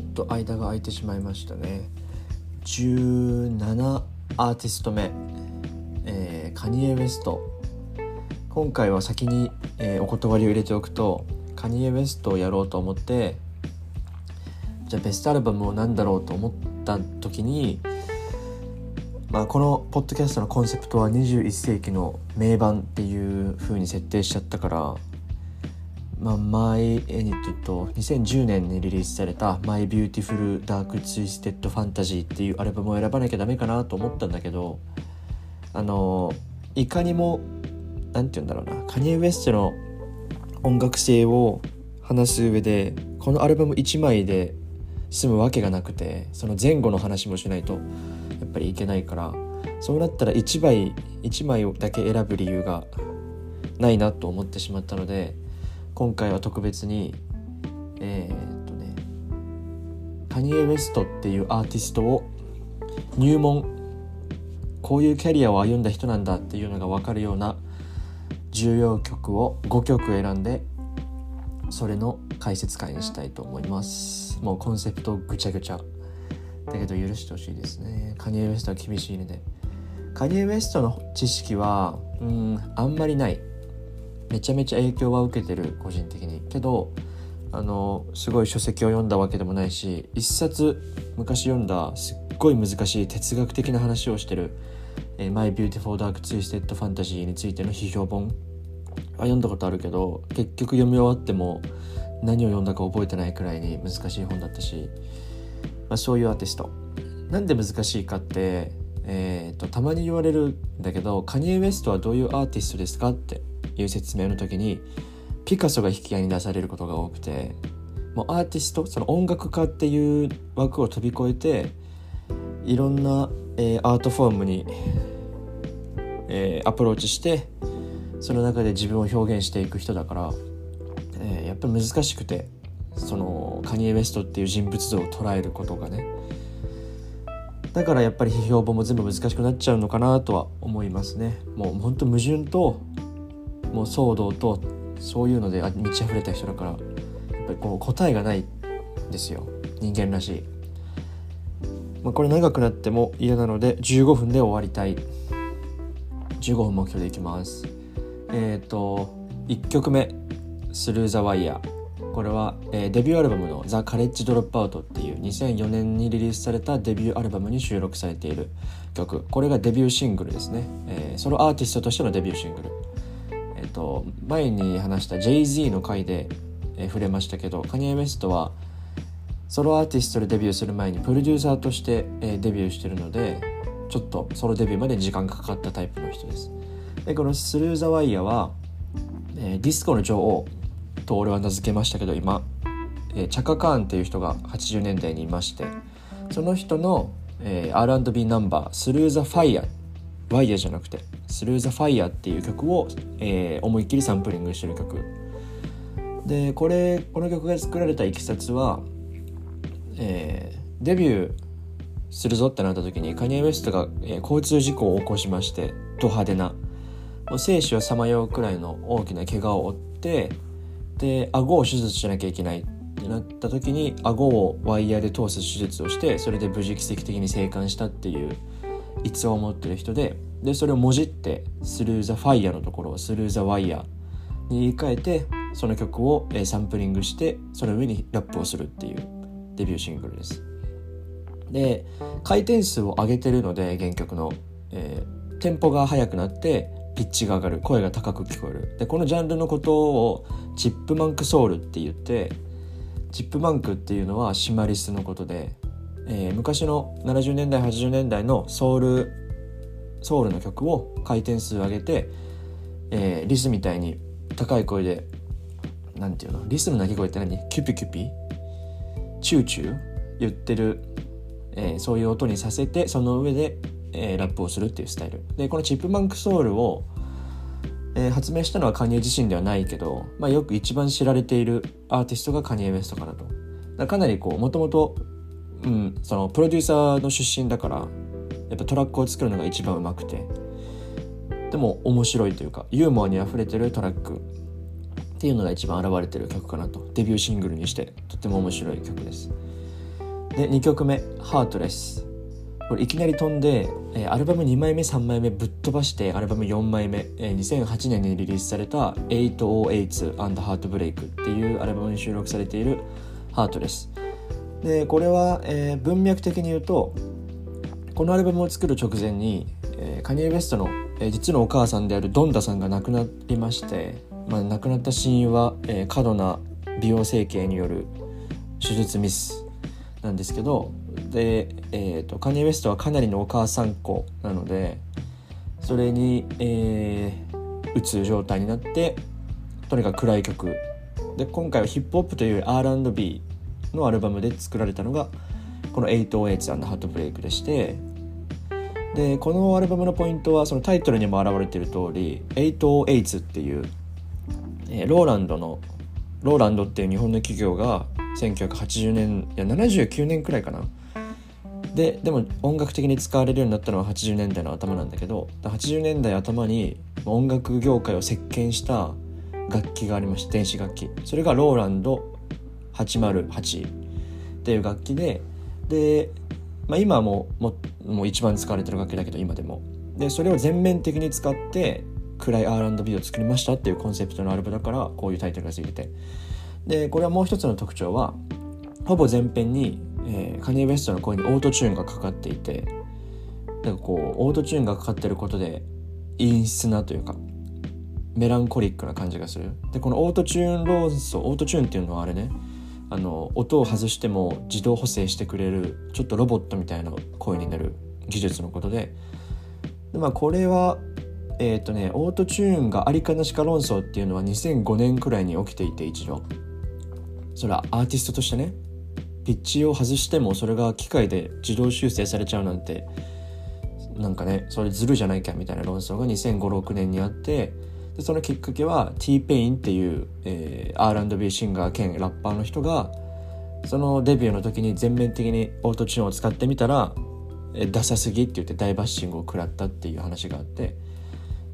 っと間が空いてしまいましたね。17アーティスト目、えー、カニエ・ウェスト。今回は先に、えー、お断りを入れておくとカニエ・ウェストをやろうと思ってじゃあベストアルバムを何だろうと思った時に、まあ、このポッドキャストのコンセプトは21世紀の名盤っていう風に設定しちゃったからまあ、マイ・エニットと2010年にリリースされた「 My Beautiful Dark Twisted Fantasy」っていうアルバムを選ばなきゃダメかなと思ったんだけどあのいかにも何て言うんだろうなカニエ・ウエストの音楽性を話す上でこのアルバム1枚で済むわけがなくてその前後の話もしないとやっぱりいけないからそうなったら1枚1枚だけ選ぶ理由がないなと思ってしまったので今回は特別にえー、っとねカニエ・ウェストっていうアーティストを入門。こういうキャリアを歩んだ人なんだっていうのが分かるような重要曲を5曲選んでそれの解説会にしたいと思います。もうコンセプトぐちゃぐちゃ。だけど許してほしいですね。カニエ・ウェストは厳しいのでカニエ・ウェストの知識はうんあんまりない。めちゃめちゃ影響は受けてる個人的に。けどあのすごい書籍を読んだわけでもないし一冊昔読んだすっごい難しい哲学的な話をしてる「えー、My Beautiful Dark Twisted Fantasy」についての批評本は読んだことあるけど結局読み終わっても何を読んだか覚えてないくらいに難しい本だったし、まあ、そういうアーティスト。なんで難しいかってえーと、たまに言われるんだけどカニエ・ウェストはどういうアーティストですかっていう説明の時にピカソが引き合いに出されることが多くてもうアーティストその音楽家っていう枠を飛び越えていろんな、えー、アートフォームに、えー、アプローチしてその中で自分を表現していく人だから、えー、やっぱり難しくてそのカニエ・ウェストっていう人物像を捉えることがね。だからやっぱり批評本も全部難しくなっちゃうのかなとは思いますね。もうほんと矛盾ともう騒動とそういうので満ち溢れた人だからやっぱりこう答えがないんですよ。人間らしい、まあ、これ長くなっても嫌なので15分で終わりたい。15分目標でいきます。えっ、ー、と1曲目「スルー・ザ・ワイヤー」これは、えー、デビューアルバムの「ザ・カレッジ・ドロップアウト」っていう2004年にリリースされたデビューアルバムに収録されている曲。これがデビューシングルですね、えー、ソロアーティストとしてのデビューシングル。と、前に話した Jay-Z の回で、えー、触れましたけどカニエ・ウェストはソロアーティストでデビューする前にプロデューサーとして、えー、デビューしてるのでちょっとソロデビューまで時間がかかったタイプの人です。でこの「スルー・ザ・ワイヤーは」えー、ディスコの女王と俺は名付けましたけど今、えー、チャカ・カーンっていう人が80年代にいましてその人の、えー、R&B ナンバー「スルー・ザ・ファイヤー」ワイヤーじゃなくて「スルー・ザ・ファイヤー」っていう曲を、えー、思いっきりサンプリングしてる曲。でこれこの曲が作られたいきさつは、えー、デビューするぞってなった時にカニエ・ウェストが、えー、交通事故を起こしましてド派手なもう生死をさまようくらいの大きな怪我を負ってで顎を手術しなきゃいけないってなった時に顎をワイヤーで通す手術をしてそれで無事奇跡的に生還したっていう逸話を持ってる人ででそれをもじって「スルー・ザ・ファイヤー」のところを「スルー・ザ・ワイヤー」に言い換えてその曲を、えサンプリングしてその上にラップをするっていうデビューシングルです。で回転数を上げてるので原曲の、えー、テンポが速くなってピッチが上がる声が高く聞こえる。でこのジャンルのことをチップマンクソウルって言ってチップマンクっていうのはシマリスのことでえー、昔の70年代80年代のソウルソウルの曲を回転数上げて、えー、リスみたいに高い声でなんていうの？リスの鳴き声って何？キュピキュピ？チューチュー？言ってる、えー、そういう音にさせてその上で、えー、ラップをするっていうスタイル。でこのチップマンクソウルを、えー、発明したのはカニエ自身ではないけど、まあ、よく一番知られているアーティストがカニエ・ウェストからと。かかなりこうもともとうん、そのプロデューサーの出身だからやっぱトラックを作るのが一番うまくて。でも面白いというかユーモアにあふれてるトラック。っていうのが一番現れてる曲かなと。デビューシングルにしてとっても面白い曲です。で2曲目「ハートレス」これいきなり飛んで、えー、アルバム2枚目3枚目ぶっ飛ばしてアルバム4枚目、えー、2008年にリリースされた「808&Heartbreak」っていうアルバムに収録されている「ハートレス」でこれは、えー、文脈的に言うとこのアルバムを作る直前に、えー、カニエ・ウェストの、えー、実のお母さんであるドンダさんが亡くなりまして、まあ、亡くなった死因は、えー、過度な美容整形による手術ミスなんですけどで、えーと、カニエ・ウェストはかなりのお母さん子なのでそれに、えー、うつ状態になってとにかく暗い曲。で今回はヒップホップという R&B のアルバムで作られたのがこの「808&Heartbreak」でしてでこのアルバムのポイントはそのタイトルにも表れている通り808っていう、えー、ローランドのローランドっていう日本の企業が1980年いや79年くらいかな。ででも音楽的に使われるようになったのは80年代の頭なんだけど80年代頭に音楽業界を席巻した楽器がありまして電子楽器。それがローランド808っていう楽器でで、まあ、今もももう一番使われてる楽器だけど今でも。でそれを全面的に使って暗い R&B を作りましたっていうコンセプトのアルバムだからこういうタイトルがついてて。でこれはもう一つの特徴はほぼ全編に、えー、カニエ・ウェストの声にオートチューンがかかっていてなんかこうオートチューンがかかってることで陰湿なというかメランコリックな感じがする。でこのオートチューン論争オートチューンっていうのはあれね。あの音を外しても自動補正してくれるちょっとロボットみたいな声になる技術のことで。で、まあ、これはえっ、ー、とねオートチューンがありかなしか論争っていうのは2005年くらいに起きていて一度。それはアーティストとしてね。ピッチを外してもそれが機械で自動修正されちゃうなんてなんかねそれずるじゃないかみたいな論争が2005-6年にあってでそのきっかけは T-Pain っていう、えー、R&B シンガー兼ラッパーの人がそのデビューの時に全面的にオートチューンを使ってみたらダサすぎって言って大バッシングを食らったっていう話があって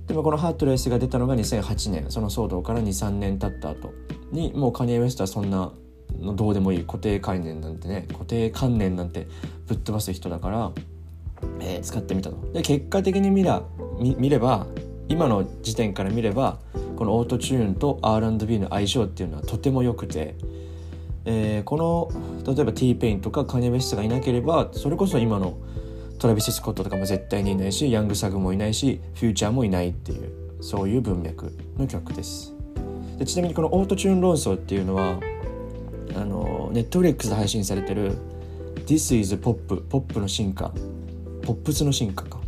でもこの「ハートレース」が出たのが2008年その騒動から23年経った後にもうカニエ・ウェストはそんなのどうでもいい固定概念なんてね固定観念なんてぶっ飛ばす人だから、えー、使ってみたと。で結果的に見ら見れば今の時点から見ればこのオートチューンと R&B の相性っていうのはとても良くて、えー、この例えば T-Pain とかカニエ・ウェストがいなければそれこそ今のトラビス・スコットとかも絶対にいないしヤング・サグもいないしフューチャーもいないっていうそういう文脈の曲です。でちなみにこのオートチューン論争っていうのはあのネットフリックスで配信されてる「This is Pop」ポップの進化ポップスの進化か。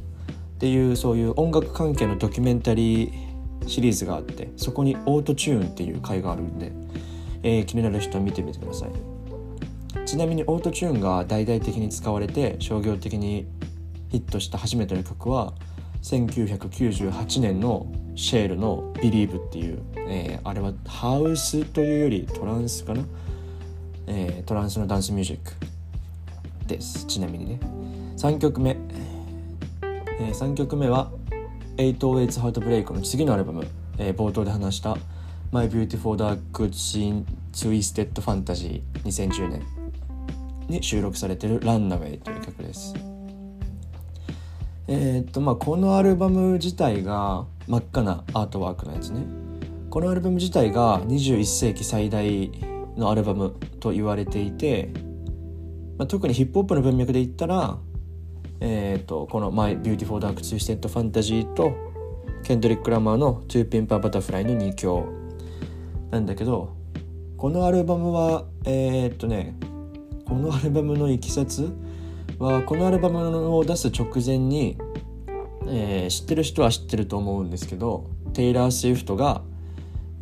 っていうそういう音楽関係のドキュメンタリーシリーズがあってそこにオートチューンっていう回があるんで、えー、気になる人は見てみてください。ちなみにオートチューンが大々的に使われて商業的にヒットした初めての曲は1998年のシェールの「Believe」っていう、えー、あれはハウスというよりトランスかな、えー、トランスのダンスミュージックです。ちなみにね。3曲目、えー、3曲目は「808 Heartbreak」の次のアルバム、えー、冒頭で話した「My Beautiful Dark Scene Twisted Fantasy」2010年に収録されている「ランナウェイ」という曲です。えー、っとまあこのアルバム自体が真っ赤なアートワークのやつねこのアルバム自体が21世紀最大のアルバムと言われていて、まあ、特にヒップホップの文脈で言ったら、えー、っとこの「My Beautiful Dark Twisted Fantasy」とケンドリック・ラマーの「To Pimp a Butterfly」の2強。なんだけどこのアルバムはえー、っとねこのアルバムのいきさつはこのアルバムを出す直前に、えー、知ってる人は知ってると思うんですけどテイラー・スウィフトが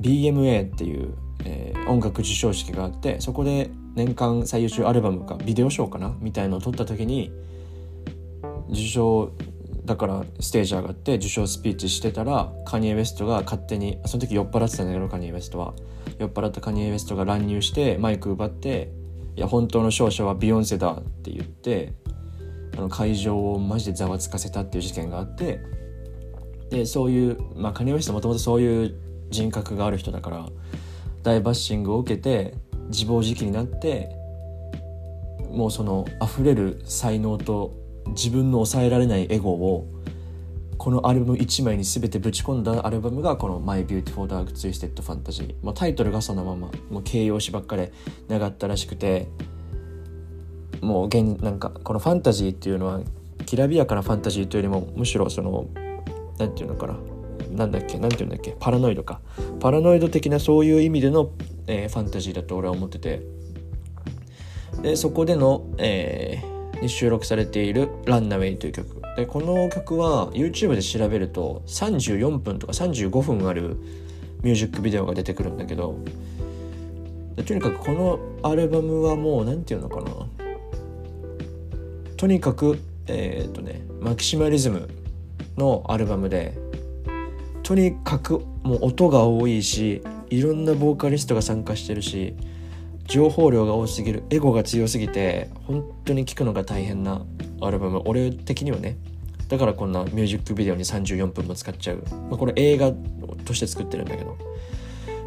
BMA っていう、えー、音楽授賞式があってそこで年間最優秀アルバムかビデオ賞かなみたいのを撮った時に受賞だからステージ上がって受賞スピーチしてたらカニエ・ウェストが勝手にその時酔っ払ってたんだけどカニエ・ウェストは。酔っ払ったカニエ・ウェストが乱入してマイク奪って「いや本当の勝者はビヨンセだ」って言ってあの会場をマジでざわつかせたっていう事件があってでそういうまあカニエ・ウェストもともとそういう人格がある人だから大バッシングを受けて自暴自棄になってもうその溢れる才能と自分の抑えられないエゴをこのアルバム1枚に全てぶち込んだアルバムがこの「My Beautiful Dark Twisted Fantasy」もうタイトルがそのままもう形容詞ばっかり長ったらしくてもう現なんかこのファンタジーっていうのはきらびやかなファンタジーというよりもむしろその何て言うのかな？なんだっけなんて言うんだっけ？パラノイドか。パラノイド的なそういう意味での、えー、ファンタジーだと俺は思ってて。でそこでの、えー、に収録されている「ランナウェイ」という曲。でこの曲は YouTube で調べると34分とか35分あるミュージックビデオが出てくるんだけどとにかくこのアルバムはもう何て言うのかな。とにかくえー、っとねマキシマリズムのアルバムでとにかくもう音が多いしいろんなボーカリストが参加してるし情報量が多すぎるエゴが強すぎて本当に聴くのが大変なアルバム。俺的にはね。だからこんなミュージックビデオに34分も使っちゃう、まあ、これ映画として作ってるんだけど。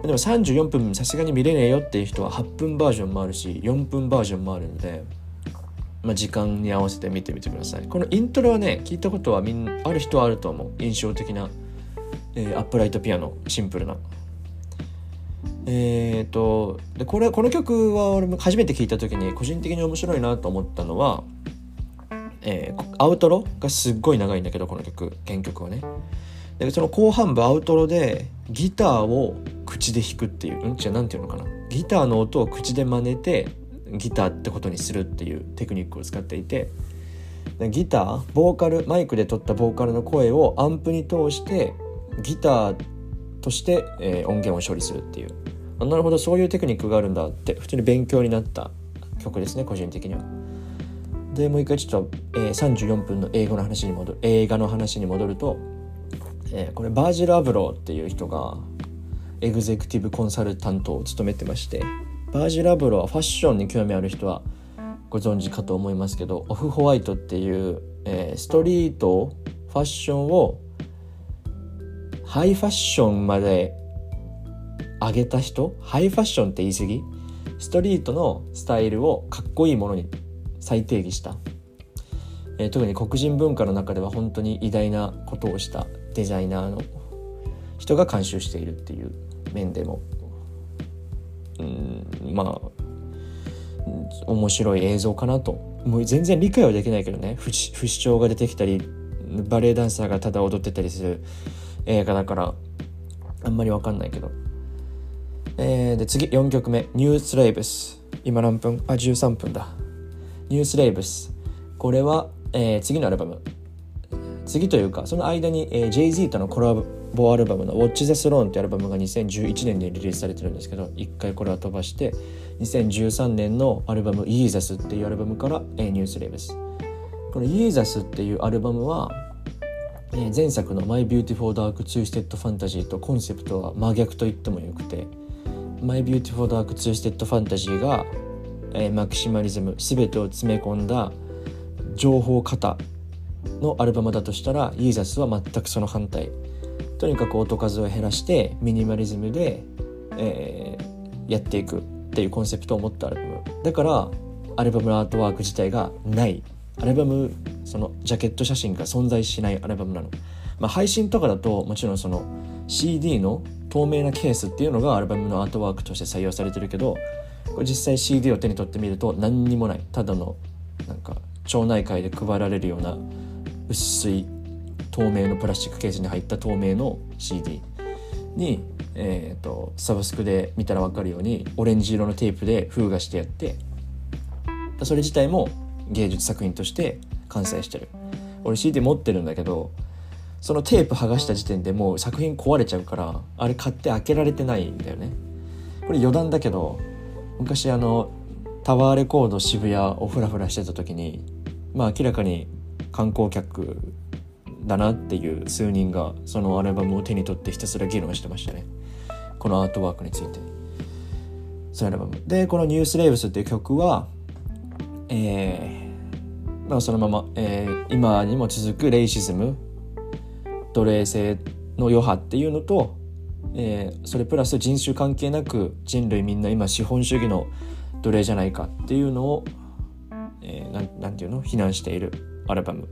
でも34分さすがに見れねえよっていう人は8分バージョンもあるし4分バージョンもあるので、まあ、時間に合わせて見てみてください。このイントロはね聞いたことはみんある人はあると思う。印象的な、えー、アップライトピアノ。シンプルな。えーと、でこれこの曲は俺も初めて聴いた時に個人的に面白いなと思ったのは、えー、アウトロがすっごい長いんだけどこの曲原曲はね。でその後半部アウトロでギターを口で弾くっていううん？じゃ何て言うのかな。ギターの音を口で真似てギターってことにするっていうテクニックを使っていて。ギターボーカルマイクで撮ったボーカルの声をアンプに通してギターとして、えー、音源を処理するっていう。なるほどそういうテクニックがあるんだって普通に勉強になった曲ですね個人的には。でもう一回ちょっと、えー、34分の英語の話に戻る映画の話に戻ると、えー、これバージル・アブローっていう人がエグゼクティブコンサルタントを務めてましてバージル・アブローはファッションに興味ある人はご存知かと思いますけどオフホワイトっていう、えー、ストリートファッションをハイファッションまで上げた人ハイファッションって言い過ぎストリートのスタイルをかっこいいものに再定義した、えー、特に黒人文化の中では本当に偉大なことをしたデザイナーの人が監修しているっていう面でもうんまあ面白い映像かなと。もう全然理解はできないけどね。不不死鳥が出てきたりバレエダンサーがただ踊ってたりする映画だからあんまり分かんないけど。えー、で次4曲目「ニュースレイブス」今何分？あ13分だ。ニュースレイブス。これは、えー、次のアルバム。次というかその間に、えー、Jay-Z とのコラボアルバムの「Watch the Throne」ってアルバムが2011年にリリースされてるんですけど一回これは飛ばして2013年のアルバム「イーザス」っていうアルバムから、えー、ニュースレイブス。この「イーザス」っていうアルバムは、えー、前作の「My Beautiful Dark Twisted Fantasy」とコンセプトは真逆と言ってもよくて My Beautiful Dark Twisted Fantasy が、えー、マキシマリズム全てを詰め込んだ情報過多のアルバムだとしたらイーザスは全くその反対。とにかく音数を減らしてミニマリズムで、えー、やっていくっていうコンセプトを持ったアルバム。だからアルバムのアートワーク自体がない。アルバムそのジャケット写真が存在しないアルバムなの、まあ、配信とかだともちろんその CD の透明なケースっていうのがアルバムのアートワークとして採用されてるけどこれ実際 CD を手に取ってみると何にもない。ただのなんか町内会で配られるような薄い透明のプラスチックケースに入った透明の CD に、えーと、サブスクで見たら分かるようにオレンジ色のテープで封画してやってそれ自体も芸術作品として完成してる。俺 CD 持ってるんだけどそのテープ剥がした時点でもう作品壊れちゃうからあれ買って開けられてないんだよね。これ余談だけど昔あのタワーレコード渋谷をフラフラしてた時にまあ明らかに観光客だなっていう数人がそのアルバムを手に取ってひたすら議論してましたね。このアートワークについて。そのアルバム。でこの「ニュースレイブス」っていう曲はえー、まあそのまま、えー、今にも続くレイシズム奴隷制の余波っていうのと、えー、それプラス人種関係なく人類みんな今資本主義の奴隷じゃないかっていうのをえー、なんなんていうの？避難しているアルバム。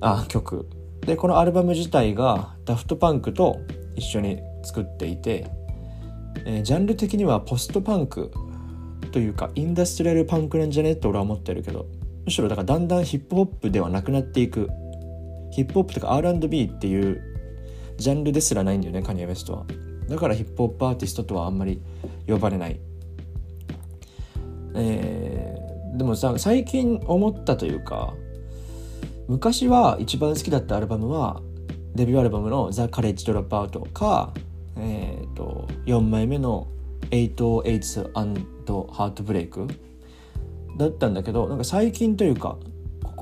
あ曲。でこのアルバム自体がダフトパンクと一緒に作っていて、えー、ジャンル的にはポストパンクというかインダストリアルパンクなんじゃね？って俺は思ってるけどむしろだからだんだんヒップホップではなくなっていくヒップホップとか R&B っていうジャンルですらないんだよねカニエ・ウェストは。だからヒップホップアーティストとはあんまり呼ばれない。えー、でもさ最近思ったというか昔は一番好きだったアルバムはデビューアルバムの「ザ・カレッジ・ドロップアウト」か、えーと、4枚目の「808ハートブレイク」だったんだけどなんか最近というか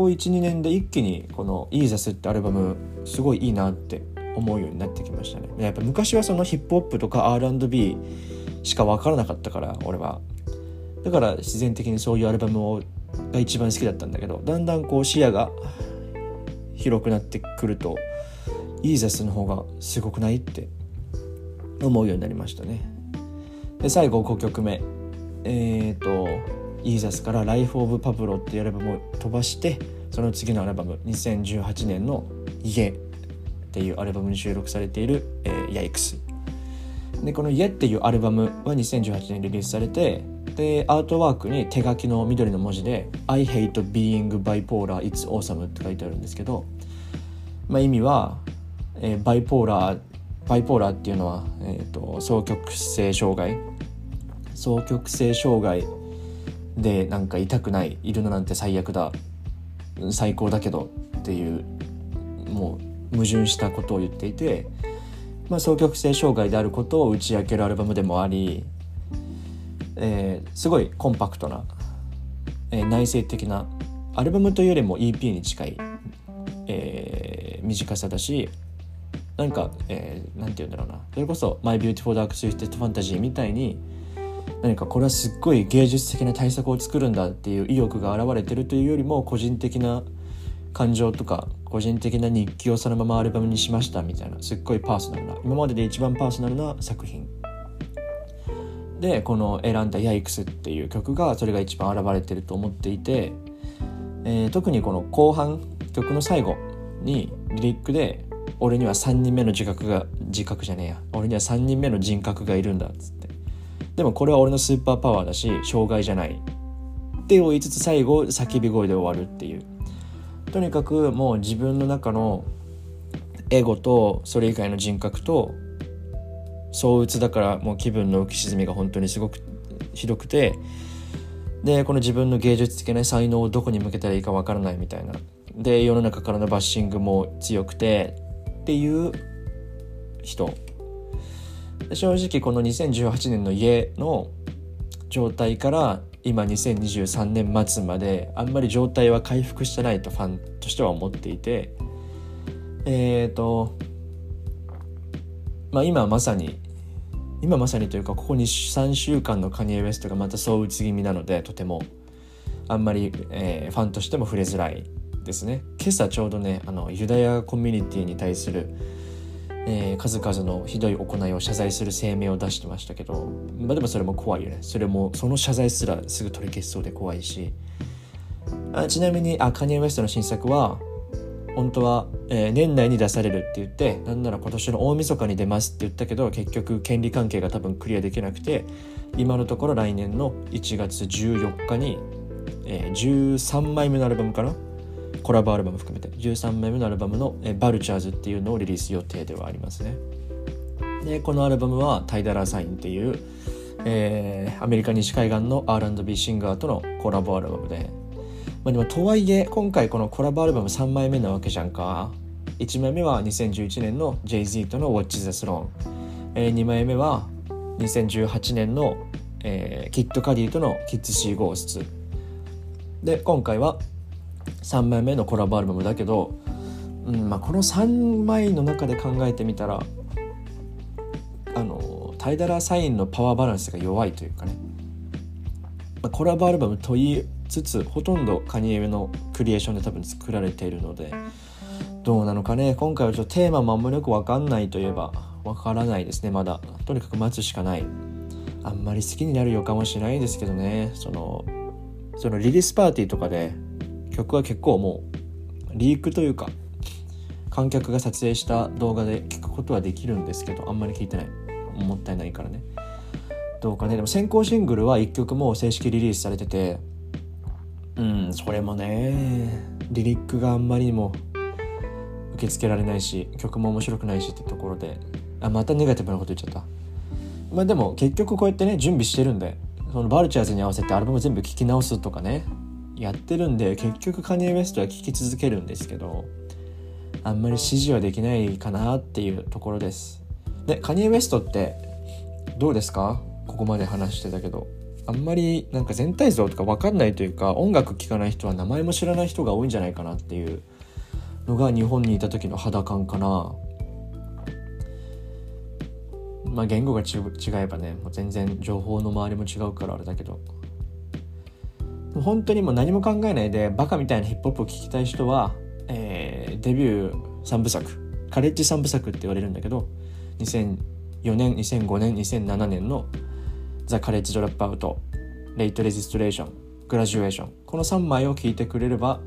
こ12年で一気にこの「イーザス」ってアルバムすごいいいなって思うようになってきましたね。やっぱ昔はそのヒップホップとか R&B しか分からなかったから俺は。だから自然的にそういうアルバムをが一番好きだったんだけどだんだんこう視野が広くなってくるとイーザスの方がすごくないって思うようになりましたね。で最後5曲目。えっ、ー、とイーザスから「Life of Pablo」っていうアルバムを飛ばしてその次のアルバム2018年の「家」っていうアルバムに収録されている「えー、ヤイクス」でこの「家」っていうアルバムは2018年リリースされてでアートワークに手書きの緑の文字で「I hate being bipolar it's awesome」って書いてあるんですけど、まあ、意味は、えー、バイポーラーバイポーラーっていうのは、えーと、双極性障害。双極性障害でなんか痛くないいるのなんて最悪だ最高だけどっていうもう矛盾したことを言っていて、まあ、双極性障害であることを打ち明けるアルバムでもありえー、すごいコンパクトな、えー、内省的なアルバムというよりも EP に近い、えー、短さだし何か、えー、て言うんだろうな。それこそ「My Beautiful Dark Twisted Fantasy」みたいに何かこれはすっごい芸術的な対策を作るんだっていう意欲が現れてるというよりも個人的な感情とか個人的な日記をそのままアルバムにしましたみたいなすっごいパーソナルな今までで一番パーソナルな作品。でこの選んだ「ヤイクス」っていう曲がそれが一番現れてると思っていて、えー、特にこの後半曲の最後にリリックで「俺には3人目の自覚が自覚じゃねえや。俺には3人目の人格がいるんだ」っつってでもこれは俺のスーパーパワーだし障害じゃない。って言いつつ最後叫び声で終わるっていう。とにかくもう自分の中のエゴとそれ以外の人格と躁鬱だからもう気分の浮き沈みが本当にすごくひどくてでこの自分の芸術的な才能をどこに向けたらいいかわからないみたいな。で世の中からのバッシングも強くてっていう人。正直この2018年の家の状態から今2023年末まであんまり状態は回復してないとファンとしては思っていてえっ、ー、とまあ、今まさに今まさにというかここに3週間のカニエ・ウエストがまたそう打ち気味なのでとてもあんまり、えー、ファンとしても触れづらいですね。今朝ちょうどねあのユダヤコミュニティに対する、えー、数々のひどい行いを謝罪する声明を出してましたけど、まあ、でもそれも怖いよね。それもその謝罪すらすぐ取り消しそうで怖いし。あちなみにあカニエ・ウエストの新作は本当は、えー、年内に出されるって言ってなんなら今年の大晦日に出ますって言ったけど結局権利関係が多分クリアできなくて今のところ来年の1月14日に、えー、13枚目のアルバムかなコラボアルバム含めて13枚目のアルバムの、えー、バルチャーズっていうのをリリース予定ではありますね。でこのアルバムはタイダラサインっていう、えー、アメリカ西海岸の R&B シンガーとのコラボアルバムでまあ、でもとはいえ今回このコラボアルバム3枚目なわけじゃんか。1枚目は2011年の Jay-Z との Watch the Throne、えー、2枚目は2018年の、えー、キッド・カディとの Kids See Ghosts で今回は3枚目のコラボアルバムだけど、うんまあ、この3枚の中で考えてみたらあのタイダラサインのパワーバランスが弱いというかね、まあ、コラボアルバムといいつつほとんどカニエのクリエーションで多分作られているのでどうなのかね。今回はちょっとテーマもあんまりよく分かんないといえば分からないですね。まだ。とにかく待つしかない。あんまり好きになる予感はしないですけどね。そのそのリリースパーティーとかで曲は結構もうリークというか観客が撮影した動画で聞くことはできるんですけどあんまり聞いてない。もったいないからね。どうかねでも先行シングルは1曲も正式リリースされててうんそれもねリリックがあんまりにも受け付けられないし曲も面白くないしってところであまたネガティブなこと言っちゃった。まあでも結局こうやってね準備してるんでそのバルチャーズに合わせてアルバム全部聴き直すとかねやってるんで結局カニエ・ウェストは聴き続けるんですけどあんまり支持はできないかなっていうところです。でカニエ・ウェストってどうですか？ここまで話してたけど。あんまりなんか全体像とか分かんないというか音楽聴かない人は名前も知らない人が多いんじゃないかなっていうのが日本にいた時の肌感かな。まあ言語が違えばねもう全然情報の周りも違うからあれだけど。本当にもう何も考えないでバカみたいなヒップホップを聴きたい人は、えー、デビュー3部作カレッジ3部作って言われるんだけど2004年2005年2007年の「ザ・カレッジ・ドラップアウト」「レイト・レジストレーション」「グラジュエーション」この3枚を聴いてくれれば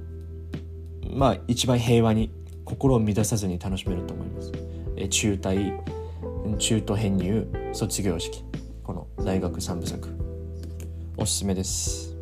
まあ一番平和に心を乱さずに楽しめると思います。え中退中途編入卒業式この大学3部作おすすめです